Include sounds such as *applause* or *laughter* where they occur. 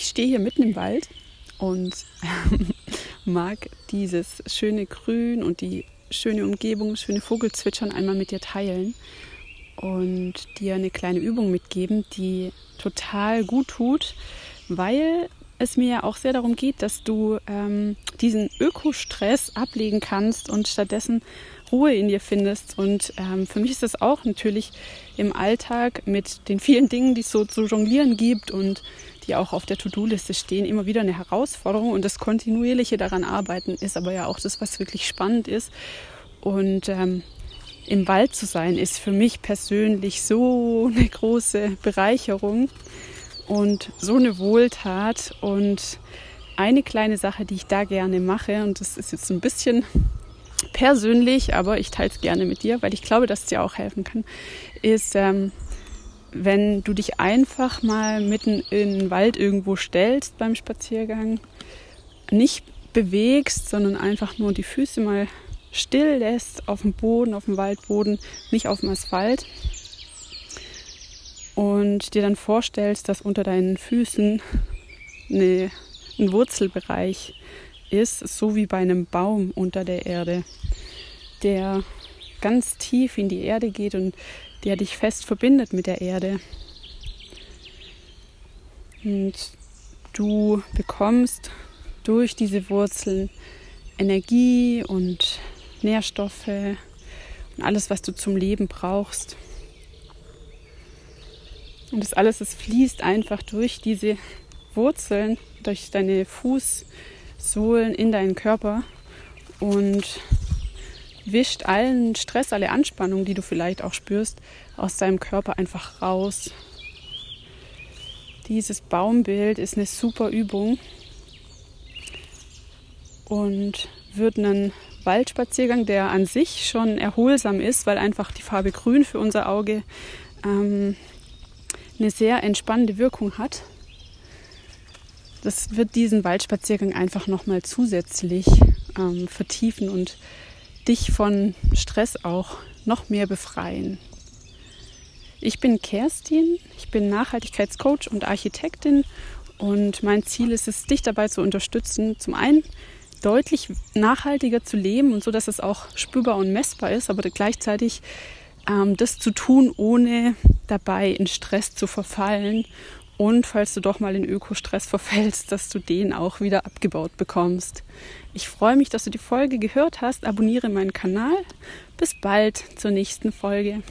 Ich stehe hier mitten im Wald und *laughs* mag dieses schöne Grün und die schöne Umgebung, schöne Vogelzwitschern einmal mit dir teilen und dir eine kleine Übung mitgeben, die total gut tut, weil es mir ja auch sehr darum geht, dass du ähm, diesen Ökostress ablegen kannst und stattdessen Ruhe in dir findest. Und ähm, für mich ist das auch natürlich im Alltag mit den vielen Dingen, die es so zu jonglieren gibt und die auch auf der To-Do-Liste stehen, immer wieder eine Herausforderung. Und das kontinuierliche daran arbeiten ist aber ja auch das, was wirklich spannend ist. Und ähm, im Wald zu sein, ist für mich persönlich so eine große Bereicherung und so eine Wohltat. Und eine kleine Sache, die ich da gerne mache, und das ist jetzt ein bisschen persönlich, aber ich teile es gerne mit dir, weil ich glaube, dass es dir auch helfen kann, ist, ähm, wenn du dich einfach mal mitten in den Wald irgendwo stellst beim Spaziergang, nicht bewegst, sondern einfach nur die Füße mal still lässt auf dem Boden, auf dem Waldboden, nicht auf dem Asphalt und dir dann vorstellst, dass unter deinen Füßen eine, ein Wurzelbereich ist, so wie bei einem Baum unter der Erde, der ganz tief in die Erde geht und der dich fest verbindet mit der Erde. Und du bekommst durch diese Wurzeln Energie und Nährstoffe und alles, was du zum Leben brauchst. Und das alles, es fließt einfach durch diese Wurzeln, durch deine Fußsohlen in deinen Körper und wischt allen Stress, alle Anspannung, die du vielleicht auch spürst, aus deinem Körper einfach raus. Dieses Baumbild ist eine super Übung und wird einen Waldspaziergang, der an sich schon erholsam ist, weil einfach die Farbe Grün für unser Auge ähm, eine sehr entspannende Wirkung hat. Das wird diesen Waldspaziergang einfach nochmal zusätzlich ähm, vertiefen und dich von Stress auch noch mehr befreien. Ich bin Kerstin, ich bin Nachhaltigkeitscoach und Architektin und mein Ziel ist es, dich dabei zu unterstützen, zum einen deutlich nachhaltiger zu leben und so, dass es auch spürbar und messbar ist, aber gleichzeitig ähm, das zu tun, ohne dabei in Stress zu verfallen und falls du doch mal in Ökostress verfällst, dass du den auch wieder abgebaut bekommst. Ich freue mich, dass du die Folge gehört hast. Abonniere meinen Kanal. Bis bald zur nächsten Folge.